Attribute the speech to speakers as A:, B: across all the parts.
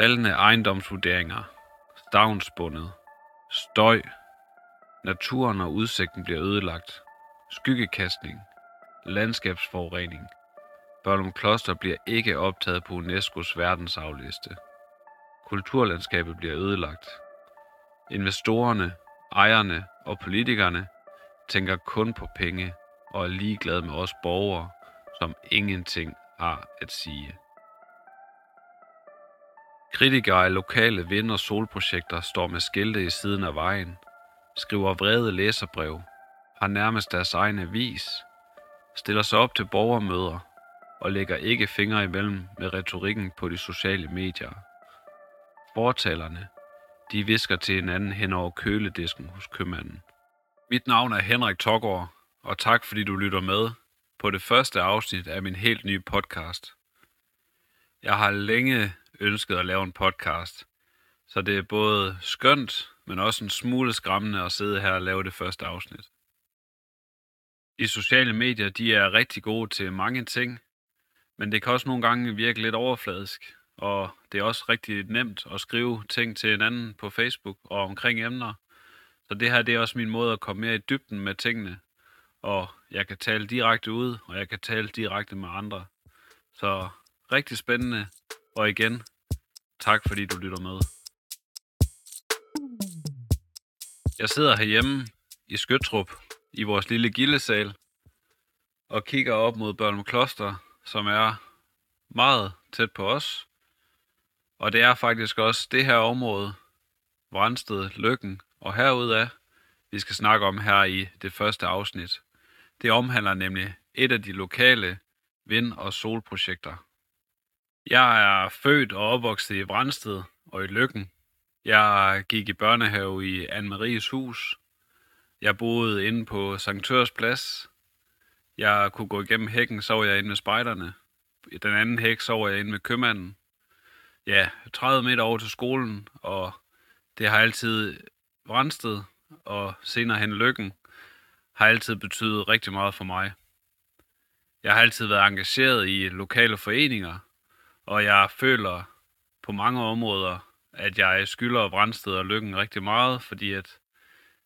A: Faldende ejendomsvurderinger, stavnsbundet, støj, naturen og udsigten bliver ødelagt, skyggekastning, landskabsforurening. Børnum Kloster bliver ikke optaget på UNESCO's verdensarvliste. Kulturlandskabet bliver ødelagt. Investorerne, ejerne og politikerne tænker kun på penge og er ligeglade med os borgere, som ingenting har at sige. Kritikere af lokale vind- og solprojekter står med skilte i siden af vejen, skriver vrede læserbrev, har nærmest deres egen avis, stiller sig op til borgermøder og lægger ikke fingre imellem med retorikken på de sociale medier. Fortalerne, de visker til hinanden hen over køledisken hos købmanden. Mit navn er Henrik Togård, og tak fordi du lytter med på det første afsnit af min helt nye podcast. Jeg har længe ønsket at lave en podcast, så det er både skønt, men også en smule skræmmende at sidde her og lave det første afsnit. De sociale medier, de er rigtig gode til mange ting, men det kan også nogle gange virke lidt overfladisk, og det er også rigtig nemt at skrive ting til hinanden på Facebook og omkring emner. Så det her det er også min måde at komme mere i dybden med tingene, og jeg kan tale direkte ud, og jeg kan tale direkte med andre. Så rigtig spændende, og igen, tak fordi du lytter med. Jeg sidder herhjemme i Skøtrup i vores lille gildesal og kigger op mod Børnum Kloster, som er meget tæt på os. Og det er faktisk også det her område, Vrandsted, Lykken og herudaf, vi skal snakke om her i det første afsnit. Det omhandler nemlig et af de lokale vind- og solprojekter. Jeg er født og opvokset i Brandsted og i Lykken. Jeg gik i børnehave i Anne-Maries hus. Jeg boede inde på Sanktørs Plads. Jeg kunne gå igennem hækken, så var jeg inde med spejderne. I den anden hæk, så var jeg inde med købmanden. Ja, 30 meter over til skolen, og det har altid Brandsted og senere hen Lykken har altid betydet rigtig meget for mig. Jeg har altid været engageret i lokale foreninger, og jeg føler på mange områder, at jeg skylder Brandsted og Lykken rigtig meget, fordi at,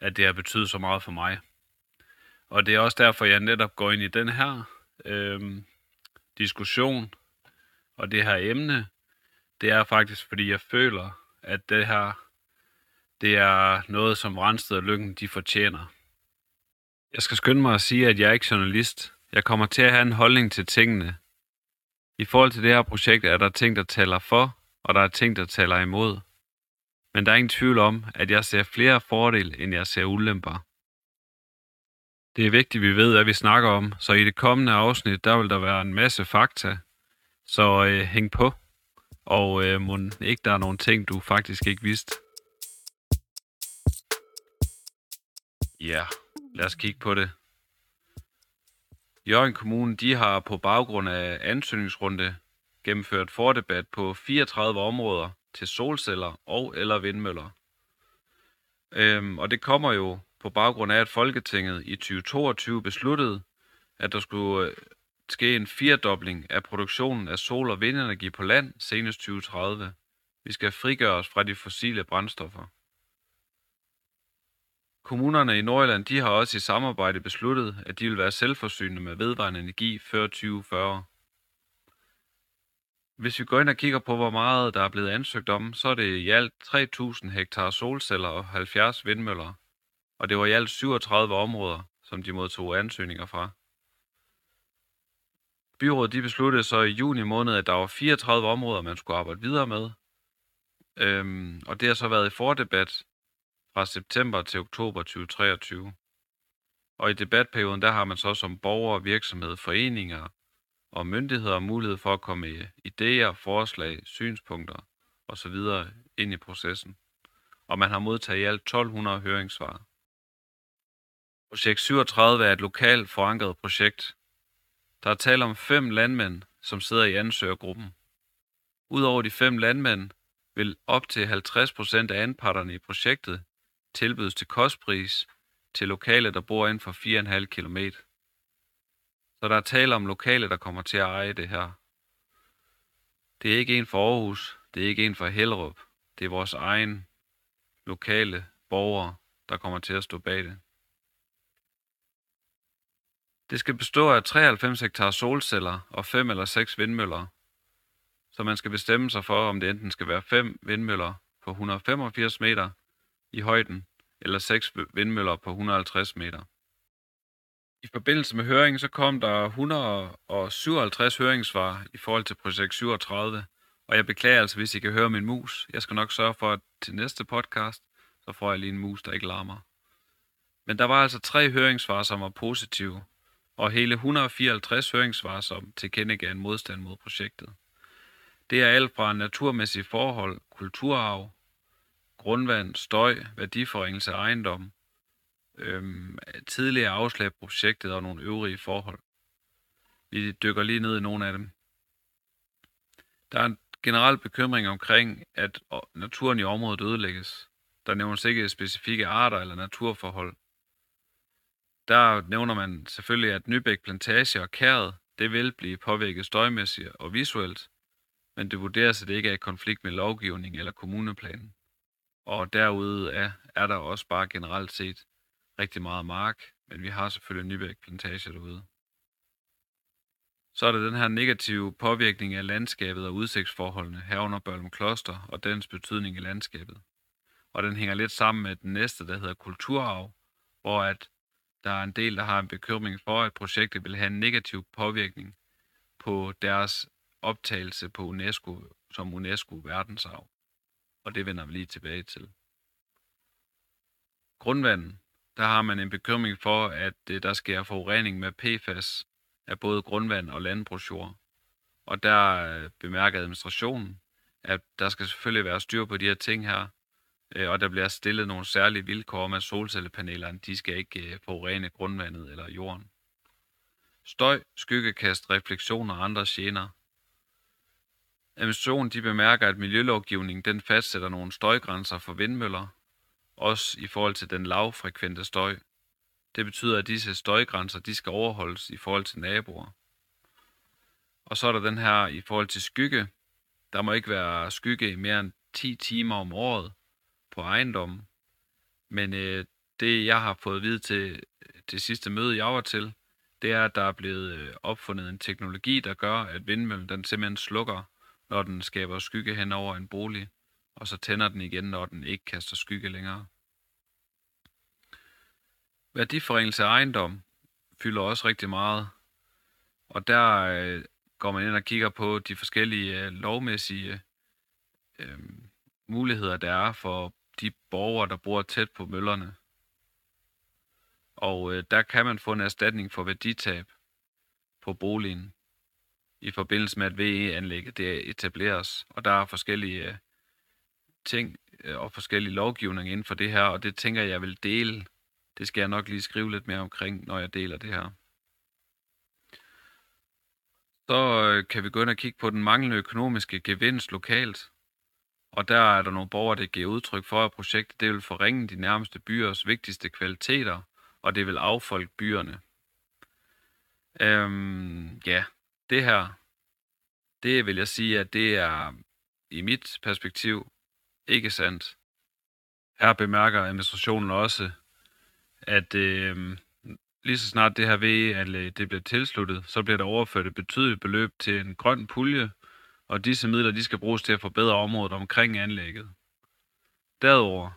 A: at det har betydet så meget for mig. Og det er også derfor, jeg netop går ind i den her øh, diskussion og det her emne. Det er faktisk, fordi jeg føler, at det her det er noget, som Brandsted og Lykken de fortjener. Jeg skal skynde mig at sige, at jeg er ikke journalist. Jeg kommer til at have en holdning til tingene. I forhold til det her projekt er der ting, der taler for, og der er ting, der taler imod. Men der er ingen tvivl om, at jeg ser flere fordele, end jeg ser ulemper. Det er vigtigt, at vi ved, hvad vi snakker om, så i det kommende afsnit, der vil der være en masse fakta. Så øh, hæng på, og øh, må ikke der er nogle ting, du faktisk ikke vidste. Ja, lad os kigge på det. Jørgen Kommune de har på baggrund af ansøgningsrunde gennemført fordebat på 34 områder til solceller og eller vindmøller. Øhm, og det kommer jo på baggrund af, at Folketinget i 2022 besluttede, at der skulle øh, ske en firedobling af produktionen af sol- og vindenergi på land senest 2030. Vi skal frigøre os fra de fossile brændstoffer. Kommunerne i Nordjylland de har også i samarbejde besluttet, at de vil være selvforsynende med vedvarende energi før 2040. Hvis vi går ind og kigger på, hvor meget der er blevet ansøgt om, så er det i alt 3.000 hektar solceller og 70 vindmøller. Og det var i alt 37 områder, som de modtog ansøgninger fra. Byrådet de besluttede så i juni måned, at der var 34 områder, man skulle arbejde videre med. Øhm, og det har så været i fordebat fra september til oktober 2023. Og i debatperioden, der har man så som borger, virksomhed, foreninger og myndigheder mulighed for at komme med idéer, forslag, synspunkter osv. ind i processen. Og man har modtaget i alt 1200 høringssvar. Projekt 37 er et lokalt forankret projekt. Der er tale om fem landmænd, som sidder i ansøgergruppen. Udover de fem landmænd vil op til 50% af anparterne i projektet tilbydes til kostpris til lokale, der bor inden for 4,5 km. Så der er tale om lokale, der kommer til at eje det her. Det er ikke en for Aarhus, Det er ikke en for Hellerup. Det er vores egen lokale borgere, der kommer til at stå bag det. Det skal bestå af 93 hektar solceller og 5 eller 6 vindmøller, så man skal bestemme sig for, om det enten skal være 5 vindmøller på 185 meter i højden, eller seks vindmøller på 150 meter. I forbindelse med høringen, så kom der 157 høringssvar i forhold til projekt 37, og jeg beklager altså, hvis I kan høre min mus. Jeg skal nok sørge for, at til næste podcast, så får jeg lige en mus, der ikke larmer. Men der var altså tre høringssvar, som var positive, og hele 154 høringssvar, som tilkendegav en modstand mod projektet. Det er alt fra naturmæssige forhold, kulturarv, grundvand, støj, værdiforringelse af ejendom, øhm, tidligere afslag af projektet og nogle øvrige forhold. Vi dykker lige ned i nogle af dem. Der er en generel bekymring omkring, at naturen i området ødelægges. Der nævnes ikke specifikke arter eller naturforhold. Der nævner man selvfølgelig, at Nybæk Plantage og Kæret, det vil blive påvirket støjmæssigt og visuelt, men det vurderes, at det ikke er i konflikt med lovgivning eller kommuneplanen. Og derude er, er der også bare generelt set rigtig meget mark, men vi har selvfølgelig Nybæk Plantage derude. Så er der den her negative påvirkning af landskabet og udsigtsforholdene herunder Børlum Kloster og dens betydning i landskabet. Og den hænger lidt sammen med den næste, der hedder kulturarv, hvor at der er en del, der har en bekymring for, at projektet vil have en negativ påvirkning på deres optagelse på UNESCO som UNESCO verdensarv. Og det vender vi lige tilbage til. Grundvand, der har man en bekymring for, at øh, der sker forurening med PFAS af både grundvand og landbrugsjord. Og der øh, bemærker administrationen, at der skal selvfølgelig være styr på de her ting her, øh, og der bliver stillet nogle særlige vilkår om, at solcellepanelerne de skal ikke forurene grundvandet eller jorden. Støj, skyggekast, refleksioner og andre gener. Administrationen de bemærker, at miljølovgivningen den fastsætter nogle støjgrænser for vindmøller, også i forhold til den lavfrekvente støj. Det betyder, at disse støjgrænser de skal overholdes i forhold til naboer. Og så er der den her i forhold til skygge. Der må ikke være skygge i mere end 10 timer om året på ejendommen. Men øh, det, jeg har fået at vide til det sidste møde, jeg var til, det er, at der er blevet øh, opfundet en teknologi, der gør, at vindmøllen den simpelthen slukker, når den skaber skygge hen over en bolig og så tænder den igen, når den ikke kaster skygge længere. Værdiforringelse af ejendom fylder også rigtig meget, og der øh, går man ind og kigger på de forskellige øh, lovmæssige øh, muligheder, der er for de borgere, der bor tæt på møllerne. Og øh, der kan man få en erstatning for værditab på boligen i forbindelse med, at VE-anlægget det etableres. Og der er forskellige øh, ting øh, og forskellige lovgivninger inden for det her, og det tænker jeg vil dele. Det skal jeg nok lige skrive lidt mere omkring, når jeg deler det her. Så øh, kan vi gå ind og kigge på den manglende økonomiske gevinst lokalt. Og der er der nogle borgere, der giver udtryk for, at projektet det vil forringe de nærmeste byers vigtigste kvaliteter, og det vil affolke byerne. Øhm, ja, det her, det vil jeg sige, at det er i mit perspektiv ikke sandt. Her bemærker administrationen også, at øh, lige så snart det her VE-anlæg øh, det bliver tilsluttet, så bliver der overført et betydeligt beløb til en grøn pulje, og disse midler de skal bruges til at forbedre området omkring anlægget. Derudover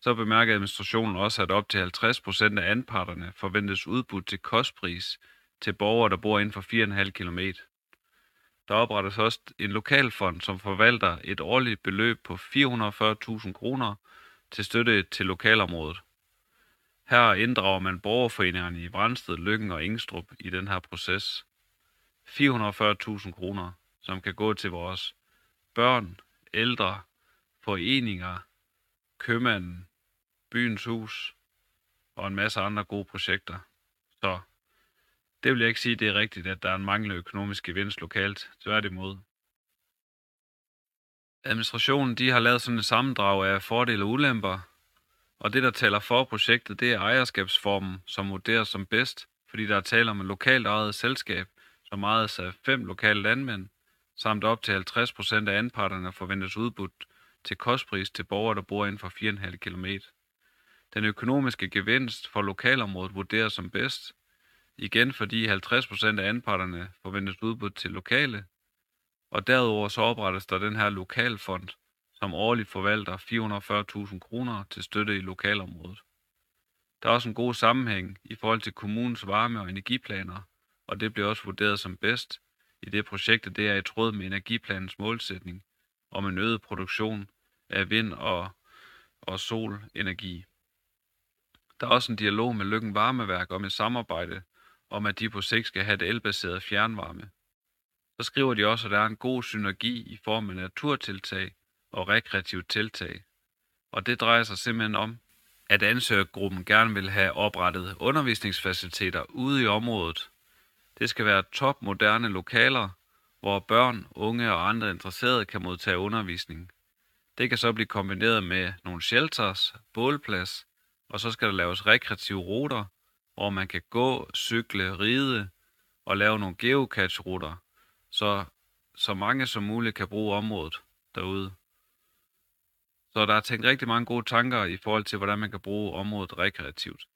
A: så bemærker administrationen også, at op til 50% af anparterne forventes udbudt til kostpris til borgere, der bor inden for 4,5 km. Der oprettes også en lokalfond, som forvalter et årligt beløb på 440.000 kroner til støtte til lokalområdet. Her inddrager man borgerforeningerne i Brandsted, Lykken og Ingstrup i den her proces. 440.000 kroner, som kan gå til vores børn, ældre, foreninger, købmanden, byens hus og en masse andre gode projekter. Så det vil jeg ikke sige, det er rigtigt, at der er en manglende økonomisk gevinst lokalt. Tværtimod. Administrationen de har lavet sådan et sammendrag af fordele og ulemper, og det, der taler for projektet, det er ejerskabsformen, som vurderes som bedst, fordi der er tale om et lokalt ejet selskab, som ejes af fem lokale landmænd, samt op til 50% af anparterne forventes udbudt til kostpris til borgere, der bor inden for 4,5 km. Den økonomiske gevinst for lokalområdet vurderes som bedst, igen fordi 50% af anparterne forventes udbudt til lokale, og derudover så oprettes der den her lokalfond, som årligt forvalter 440.000 kroner til støtte i lokalområdet. Der er også en god sammenhæng i forhold til kommunens varme- og energiplaner, og det bliver også vurderet som bedst, i det projektet det er i tråd med energiplanens målsætning om en øget produktion af vind- og, og solenergi. Der er også en dialog med Lykken Varmeværk om et samarbejde om, at de på sigt skal have et elbaseret fjernvarme. Så skriver de også, at der er en god synergi i form af naturtiltag og rekreativt tiltag. Og det drejer sig simpelthen om, at ansøgergruppen gerne vil have oprettet undervisningsfaciliteter ude i området. Det skal være topmoderne lokaler, hvor børn, unge og andre interesserede kan modtage undervisning. Det kan så blive kombineret med nogle shelters, bålplads, og så skal der laves rekreative ruter, hvor man kan gå, cykle, ride og lave nogle geocache-ruter, så så mange som muligt kan bruge området derude. Så der er tænkt rigtig mange gode tanker i forhold til, hvordan man kan bruge området rekreativt.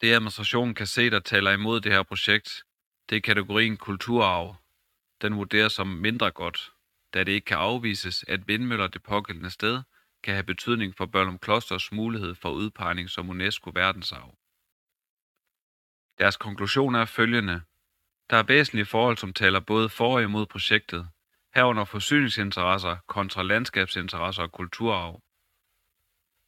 A: Det administrationen kan se, der taler imod det her projekt, det er kategorien kulturarv. Den vurderes som mindre godt, da det ikke kan afvises, at vindmøller det pågældende sted kan have betydning for Børnum Klosters mulighed for udpegning som UNESCO verdensarv. Deres konklusion er følgende. Der er væsentlige forhold, som taler både for og imod projektet, herunder forsyningsinteresser kontra landskabsinteresser og kulturarv.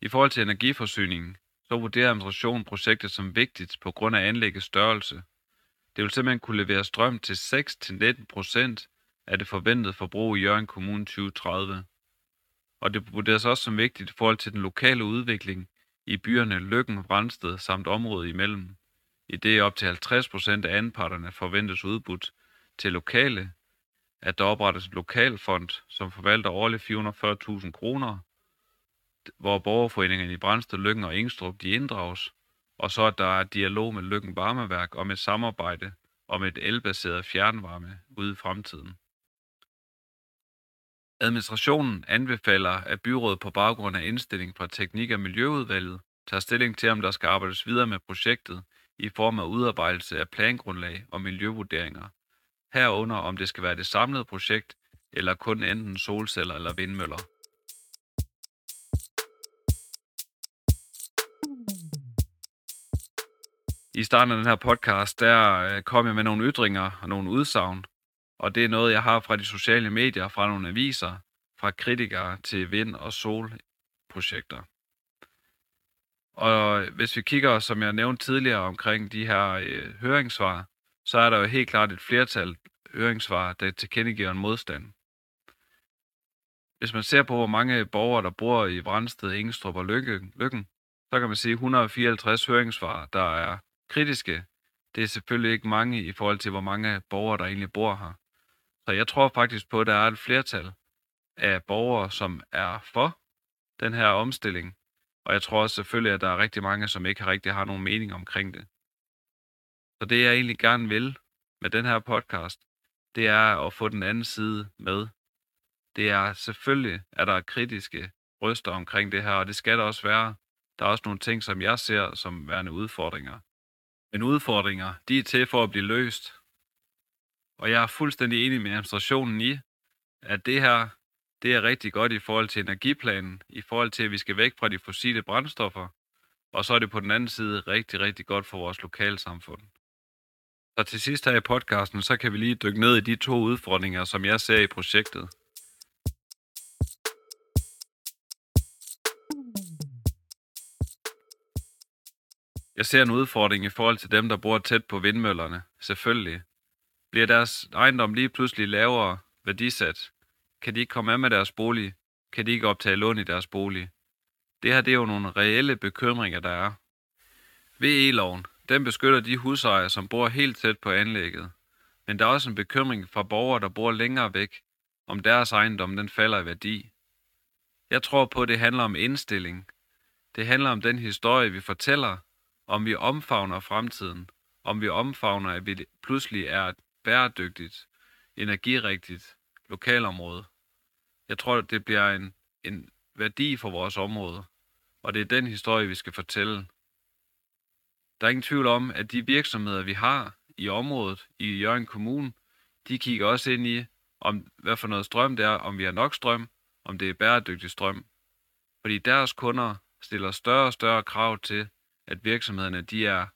A: I forhold til energiforsyningen, så vurderer administrationen projektet som vigtigt på grund af anlæggets størrelse. Det vil simpelthen kunne levere strøm til 6-19% af det forventede forbrug i Jørgen Kommune 2030. Og det vurderes også som vigtigt i forhold til den lokale udvikling i byerne Lykken, Brandsted samt området imellem. I det op til 50% af anparterne forventes udbudt til lokale at der oprettes et lokalfond, som forvalter årligt 440.000 kroner, hvor borgerforeningerne i Brandsted, Lykken og Ingstrup de inddrages, og så at der er dialog med Lykken Varmeværk om et samarbejde om et elbaseret fjernvarme ude i fremtiden. Administrationen anbefaler, at byrådet på baggrund af indstilling fra Teknik- og Miljøudvalget tager stilling til, om der skal arbejdes videre med projektet i form af udarbejdelse af plangrundlag og miljøvurderinger, herunder om det skal være det samlede projekt, eller kun enten solceller eller vindmøller. I starten af den her podcast, der øh, kom jeg med nogle ytringer og nogle udsagn, og det er noget, jeg har fra de sociale medier, fra nogle aviser, fra kritikere til vind- og solprojekter. Og hvis vi kigger, som jeg nævnte tidligere, omkring de her øh, høringssvar, så er der jo helt klart et flertal høringssvar, der tilkendegiver en modstand. Hvis man ser på, hvor mange borgere, der bor i Brandsted, Ingestrup og Lykke, Lykken, så kan man sige 154 høringssvar, der er kritiske. Det er selvfølgelig ikke mange i forhold til, hvor mange borgere, der egentlig bor her. Så jeg tror faktisk på, at der er et flertal af borgere, som er for den her omstilling. Og jeg tror også selvfølgelig, at der er rigtig mange, som ikke rigtig har nogen mening omkring det. Så det jeg egentlig gerne vil med den her podcast, det er at få den anden side med. Det er selvfølgelig, at der er kritiske røster omkring det her, og det skal der også være. Der er også nogle ting, som jeg ser som værende udfordringer. Men udfordringer, de er til for at blive løst. Og jeg er fuldstændig enig med administrationen i, at det her, det er rigtig godt i forhold til energiplanen, i forhold til, at vi skal væk fra de fossile brændstoffer, og så er det på den anden side rigtig, rigtig godt for vores lokalsamfund. Så til sidst her i podcasten, så kan vi lige dykke ned i de to udfordringer, som jeg ser i projektet. Jeg ser en udfordring i forhold til dem, der bor tæt på vindmøllerne. Selvfølgelig. Bliver deres ejendom lige pludselig lavere værdisat? Kan de ikke komme af med deres bolig? Kan de ikke optage lån i deres bolig? Det her det er jo nogle reelle bekymringer, der er. VE-loven, den beskytter de husejere, som bor helt tæt på anlægget. Men der er også en bekymring fra borgere, der bor længere væk, om deres ejendom den falder i værdi. Jeg tror på, at det handler om indstilling. Det handler om den historie, vi fortæller, om vi omfavner fremtiden, om vi omfavner, at vi pludselig er bæredygtigt, energirigtigt lokalområde. Jeg tror, det bliver en, en værdi for vores område, og det er den historie, vi skal fortælle. Der er ingen tvivl om, at de virksomheder, vi har i området i Jørgen Kommune, de kigger også ind i, om hvad for noget strøm det er, om vi har nok strøm, om det er bæredygtig strøm. Fordi deres kunder stiller større og større krav til, at virksomhederne de er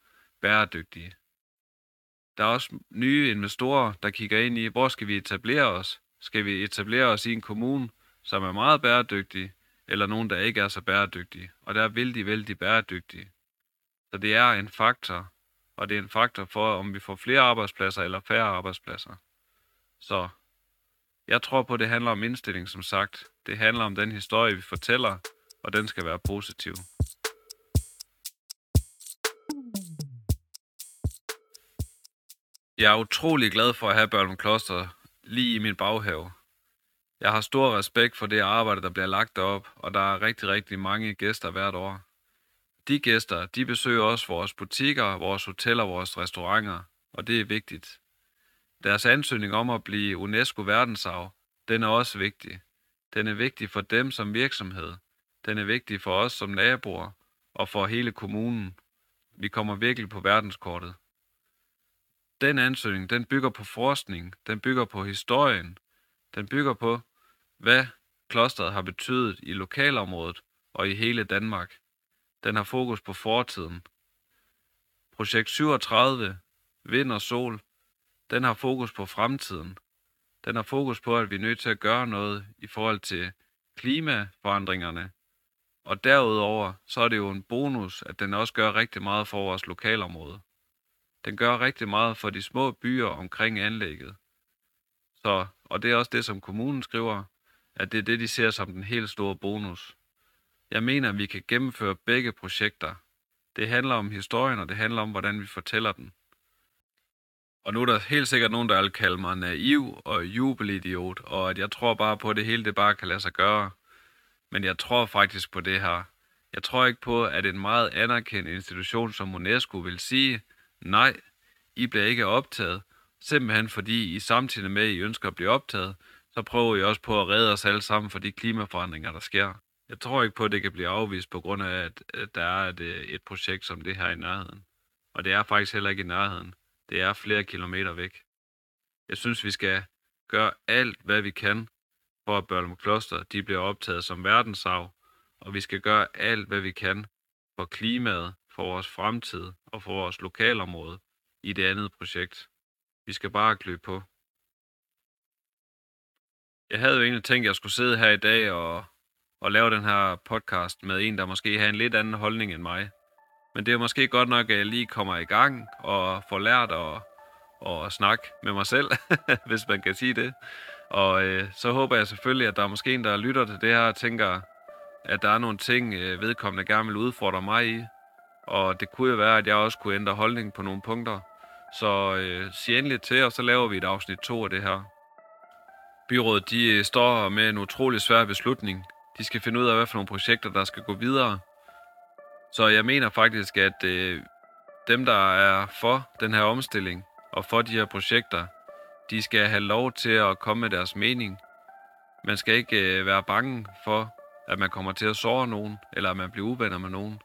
A: bæredygtige. Der er også nye investorer, der kigger ind i, hvor skal vi etablere os? Skal vi etablere os i en kommune, som er meget bæredygtig, eller nogen, der ikke er så bæredygtige? Og der er vældig, vældig bæredygtige. Så det er en faktor, og det er en faktor for, om vi får flere arbejdspladser eller færre arbejdspladser. Så jeg tror på, at det handler om indstilling, som sagt. Det handler om den historie, vi fortæller, og den skal være positiv. Jeg er utrolig glad for at have Børnum Kloster lige i min baghave. Jeg har stor respekt for det arbejde, der bliver lagt op, og der er rigtig, rigtig mange gæster hvert år. De gæster, de besøger også vores butikker, vores hoteller, vores restauranter, og det er vigtigt. Deres ansøgning om at blive UNESCO verdensarv, den er også vigtig. Den er vigtig for dem som virksomhed. Den er vigtig for os som naboer og for hele kommunen. Vi kommer virkelig på verdenskortet. Den ansøgning, den bygger på forskning, den bygger på historien, den bygger på, hvad klosteret har betydet i lokalområdet og i hele Danmark. Den har fokus på fortiden. Projekt 37, Vind og Sol, den har fokus på fremtiden. Den har fokus på, at vi er nødt til at gøre noget i forhold til klimaforandringerne. Og derudover, så er det jo en bonus, at den også gør rigtig meget for vores lokalområde. Den gør rigtig meget for de små byer omkring anlægget. Så, og det er også det, som kommunen skriver, at det er det, de ser som den helt store bonus. Jeg mener, at vi kan gennemføre begge projekter. Det handler om historien, og det handler om, hvordan vi fortæller den. Og nu er der helt sikkert nogen, der vil kalde mig naiv og jubelidiot, og at jeg tror bare på, at det hele det bare kan lade sig gøre. Men jeg tror faktisk på det her. Jeg tror ikke på, at en meget anerkendt institution som UNESCO vil sige, nej, I bliver ikke optaget, simpelthen fordi I samtidig med, at I ønsker at blive optaget, så prøver I også på at redde os alle sammen for de klimaforandringer, der sker. Jeg tror ikke på, at det kan blive afvist på grund af, at der er et, øh, et projekt som det her i nærheden. Og det er faktisk heller ikke i nærheden. Det er flere kilometer væk. Jeg synes, vi skal gøre alt, hvad vi kan, for at Børlum Kloster de bliver optaget som verdensarv, og vi skal gøre alt, hvad vi kan for klimaet, for vores fremtid og for vores lokalområde i det andet projekt. Vi skal bare klø på. Jeg havde jo egentlig tænkt, at jeg skulle sidde her i dag og, og lave den her podcast med en, der måske har en lidt anden holdning end mig. Men det er måske godt nok, at jeg lige kommer i gang og får lært at, at snakke med mig selv, hvis man kan sige det. Og øh, så håber jeg selvfølgelig, at der er måske en, der lytter til det her og tænker, at der er nogle ting, øh, vedkommende gerne vil udfordre mig i. Og det kunne jo være, at jeg også kunne ændre holdning på nogle punkter. Så øh, sig endelig til, og så laver vi et afsnit 2 af det her. Byrådet de øh, står med en utrolig svær beslutning. De skal finde ud af, hvad for nogle projekter, der skal gå videre. Så jeg mener faktisk, at øh, dem, der er for den her omstilling og for de her projekter, de skal have lov til at komme med deres mening. Man skal ikke øh, være bange for, at man kommer til at såre nogen, eller at man bliver uvenner med nogen.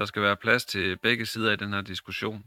A: Der skal være plads til begge sider i den her diskussion.